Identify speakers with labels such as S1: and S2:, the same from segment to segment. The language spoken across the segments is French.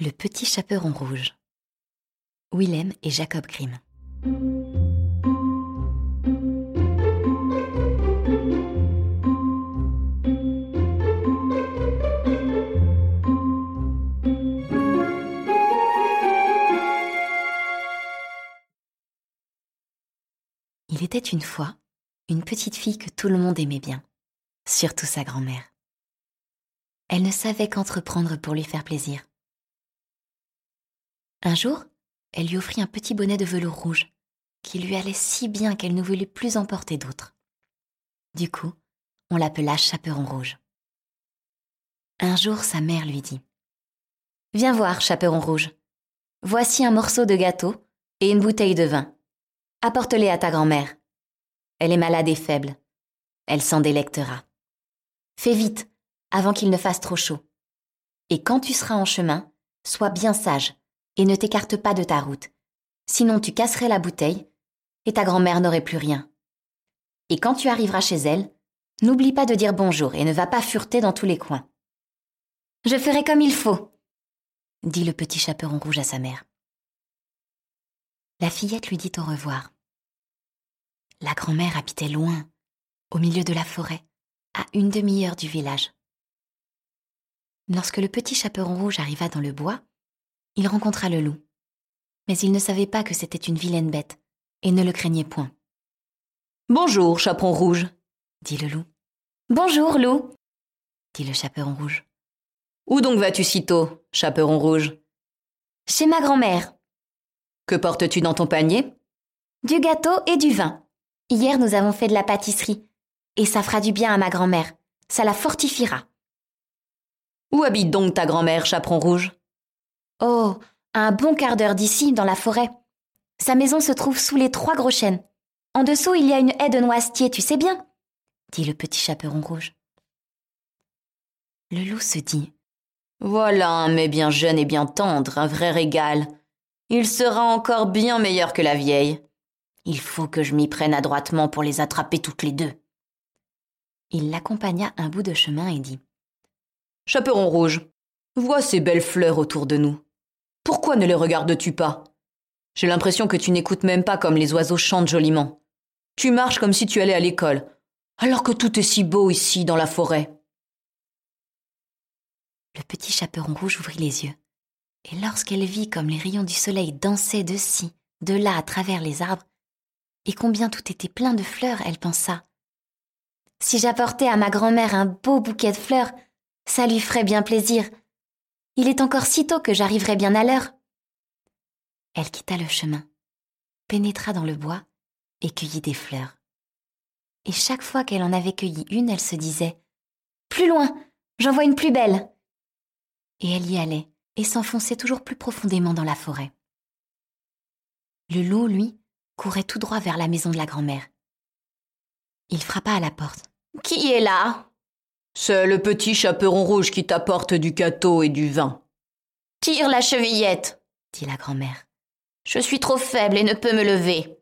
S1: Le petit chaperon rouge. Willem et Jacob Grimm. Il était une fois une petite fille que tout le monde aimait bien, surtout sa grand-mère. Elle ne savait qu'entreprendre pour lui faire plaisir. Un jour, elle lui offrit un petit bonnet de velours rouge, qui lui allait si bien qu'elle ne voulut plus en porter d'autres. Du coup, on l'appela Chaperon Rouge. Un jour, sa mère lui dit Viens voir, Chaperon Rouge. Voici un morceau de gâteau et une bouteille de vin. Apporte-les à ta grand-mère. Elle est malade et faible. Elle s'en délectera. Fais vite, avant qu'il ne fasse trop chaud. Et quand tu seras en chemin, sois bien sage et ne t'écarte pas de ta route. Sinon tu casserais la bouteille et ta grand-mère n'aurait plus rien. Et quand tu arriveras chez elle, n'oublie pas de dire bonjour et ne va pas fureter dans tous les coins. Je ferai comme il faut, dit le petit chaperon rouge à sa mère. La fillette lui dit au revoir. La grand-mère habitait loin, au milieu de la forêt, à une demi-heure du village. Lorsque le petit chaperon rouge arriva dans le bois, il rencontra le loup. Mais il ne savait pas que c'était une vilaine bête, et ne le craignait point.
S2: Bonjour, chaperon rouge,
S1: dit le loup. Bonjour, loup, dit le chaperon rouge.
S2: Où donc vas-tu si tôt, chaperon rouge?
S1: Chez ma grand-mère.
S2: Que portes-tu dans ton panier?
S1: Du gâteau et du vin. Hier, nous avons fait de la pâtisserie, et ça fera du bien à ma grand-mère. Ça la fortifiera.
S2: Où habite donc ta grand-mère, chaperon rouge?
S1: Oh, un bon quart d'heure d'ici, dans la forêt. Sa maison se trouve sous les trois gros chênes. En dessous, il y a une haie de noisetiers, tu sais bien dit le petit chaperon rouge. Le loup se dit
S2: Voilà un mets bien jeune et bien tendre, un vrai régal. Il sera encore bien meilleur que la vieille. Il faut que je m'y prenne adroitement pour les attraper toutes les deux.
S1: Il l'accompagna un bout de chemin et dit
S2: Chaperon rouge, vois ces belles fleurs autour de nous. Pourquoi ne les regardes-tu pas? J'ai l'impression que tu n'écoutes même pas comme les oiseaux chantent joliment. Tu marches comme si tu allais à l'école, alors que tout est si beau ici dans la forêt.
S1: Le petit chaperon rouge ouvrit les yeux, et lorsqu'elle vit comme les rayons du soleil dansaient de ci, de là à travers les arbres, et combien tout était plein de fleurs, elle pensa. Si j'apportais à ma grand-mère un beau bouquet de fleurs, ça lui ferait bien plaisir, il est encore si tôt que j'arriverai bien à l'heure. Elle quitta le chemin, pénétra dans le bois et cueillit des fleurs. Et chaque fois qu'elle en avait cueilli une, elle se disait Plus loin, j'en vois une plus belle. Et elle y allait et s'enfonçait toujours plus profondément dans la forêt. Le loup, lui, courait tout droit vers la maison de la grand-mère. Il frappa à la porte.
S2: Qui est là? C'est le petit chaperon rouge qui t'apporte du gâteau et du vin. Tire la chevillette, dit la grand-mère. Je suis trop faible et ne peux me lever.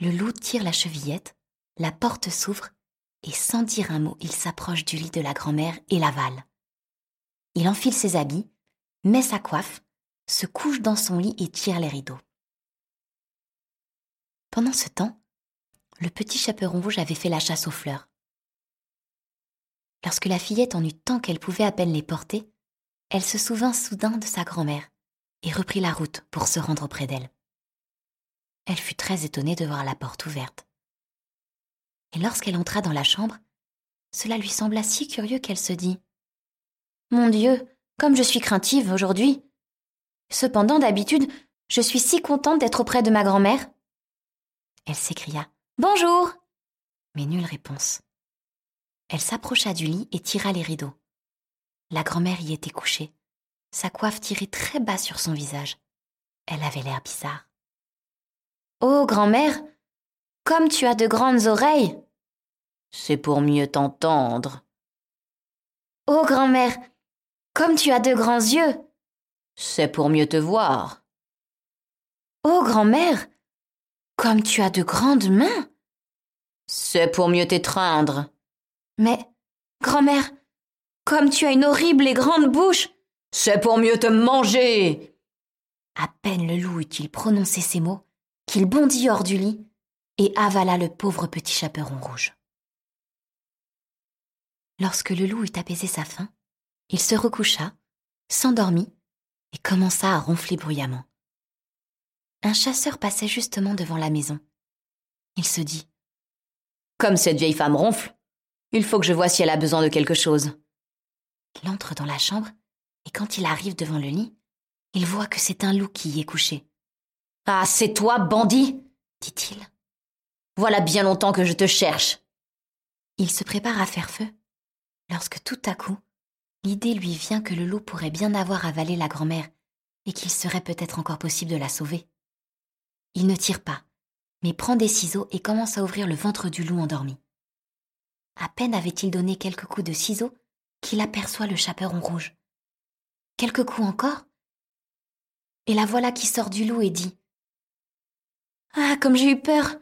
S1: Le loup tire la chevillette, la porte s'ouvre, et sans dire un mot, il s'approche du lit de la grand-mère et l'avale. Il enfile ses habits, met sa coiffe, se couche dans son lit et tire les rideaux. Pendant ce temps, le petit chaperon rouge avait fait la chasse aux fleurs. Lorsque la fillette en eut tant qu'elle pouvait à peine les porter, elle se souvint soudain de sa grand-mère et reprit la route pour se rendre auprès d'elle. Elle fut très étonnée de voir la porte ouverte. Et lorsqu'elle entra dans la chambre, cela lui sembla si curieux qu'elle se dit Mon Dieu, comme je suis craintive aujourd'hui. Cependant, d'habitude, je suis si contente d'être auprès de ma grand-mère. Elle s'écria Bonjour Mais nulle réponse. Elle s'approcha du lit et tira les rideaux. La grand-mère y était couchée, sa coiffe tirée très bas sur son visage. Elle avait l'air bizarre. Oh, grand-mère, comme tu as de grandes oreilles.
S2: C'est pour mieux t'entendre.
S1: Oh, grand-mère, comme tu as de grands yeux.
S2: C'est pour mieux te voir.
S1: Oh, grand-mère, comme tu as de grandes mains.
S2: C'est pour mieux t'étreindre.
S1: Mais, grand-mère, comme tu as une horrible et grande bouche,
S2: C'est pour mieux te manger
S1: À peine le loup eut-il prononcé ces mots qu'il bondit hors du lit et avala le pauvre petit chaperon rouge. Lorsque le loup eut apaisé sa faim, il se recoucha, s'endormit et commença à ronfler bruyamment. Un chasseur passait justement devant la maison. Il se dit
S2: Comme cette vieille femme ronfle, il faut que je voie si elle a besoin de quelque chose.
S1: Il entre dans la chambre et quand il arrive devant le lit, il voit que c'est un loup qui y est couché.
S2: Ah, c'est toi, bandit dit-il. Voilà bien longtemps que je te cherche.
S1: Il se prépare à faire feu, lorsque tout à coup, l'idée lui vient que le loup pourrait bien avoir avalé la grand-mère et qu'il serait peut-être encore possible de la sauver. Il ne tire pas, mais prend des ciseaux et commence à ouvrir le ventre du loup endormi. À peine avait-il donné quelques coups de ciseaux qu'il aperçoit le chaperon rouge. Quelques coups encore Et la voilà qui sort du loup et dit Ah, comme j'ai eu peur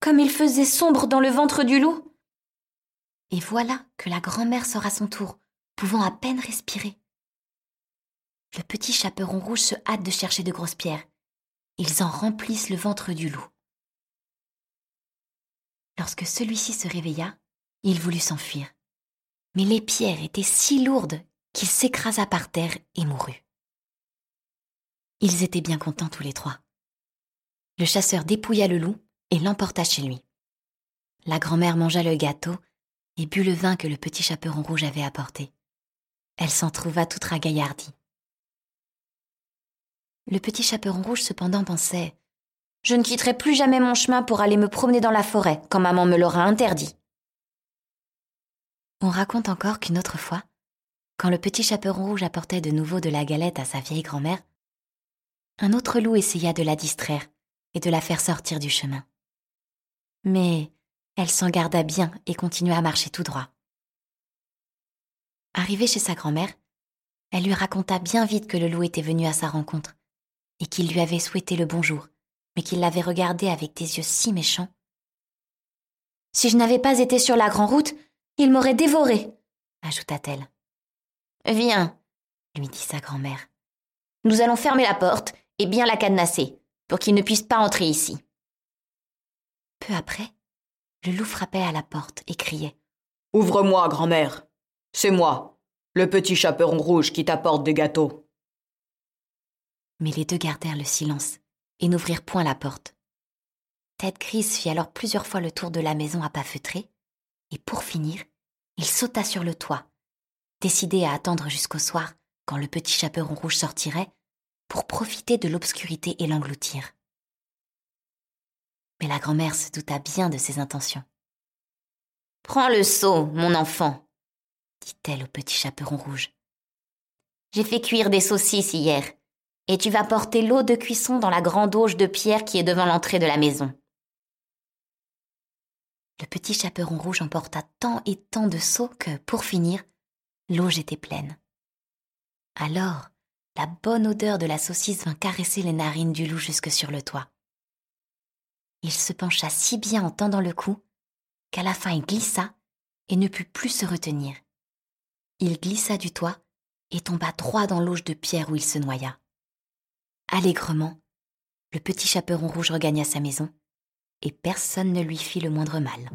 S1: Comme il faisait sombre dans le ventre du loup Et voilà que la grand-mère sort à son tour, pouvant à peine respirer. Le petit chaperon rouge se hâte de chercher de grosses pierres. Ils en remplissent le ventre du loup. Lorsque celui-ci se réveilla, il voulut s'enfuir. Mais les pierres étaient si lourdes qu'il s'écrasa par terre et mourut. Ils étaient bien contents tous les trois. Le chasseur dépouilla le loup et l'emporta chez lui. La grand-mère mangea le gâteau et but le vin que le petit chaperon rouge avait apporté. Elle s'en trouva toute ragaillardie. Le petit chaperon rouge cependant pensait Je ne quitterai plus jamais mon chemin pour aller me promener dans la forêt quand maman me l'aura interdit. On raconte encore qu'une autre fois, quand le petit chaperon rouge apportait de nouveau de la galette à sa vieille grand-mère, un autre loup essaya de la distraire et de la faire sortir du chemin. Mais elle s'en garda bien et continua à marcher tout droit. Arrivée chez sa grand-mère, elle lui raconta bien vite que le loup était venu à sa rencontre et qu'il lui avait souhaité le bonjour, mais qu'il l'avait regardé avec des yeux si méchants. Si je n'avais pas été sur la grande route, il m'aurait dévoré, ajouta-t-elle. Viens, lui dit sa grand-mère. Nous allons fermer la porte et bien la cadenasser, pour qu'il ne puisse pas entrer ici. Peu après, le loup frappait à la porte et criait.
S2: Ouvre-moi, grand-mère. C'est moi, le petit chaperon rouge qui t'apporte des gâteaux.
S1: Mais les deux gardèrent le silence et n'ouvrirent point la porte. Tête grise fit alors plusieurs fois le tour de la maison à pas feutrés, et pour finir, il sauta sur le toit, décidé à attendre jusqu'au soir, quand le petit chaperon rouge sortirait, pour profiter de l'obscurité et l'engloutir. Mais la grand-mère se douta bien de ses intentions. Prends le seau, mon enfant, dit-elle au petit chaperon rouge. J'ai fait cuire des saucisses hier, et tu vas porter l'eau de cuisson dans la grande auge de pierre qui est devant l'entrée de la maison. Le petit chaperon rouge emporta tant et tant de seaux que, pour finir, l'auge était pleine. Alors, la bonne odeur de la saucisse vint caresser les narines du loup jusque sur le toit. Il se pencha si bien en tendant le cou qu'à la fin il glissa et ne put plus se retenir. Il glissa du toit et tomba droit dans l'auge de pierre où il se noya. Allègrement, le petit chaperon rouge regagna sa maison et personne ne lui fit le moindre mal.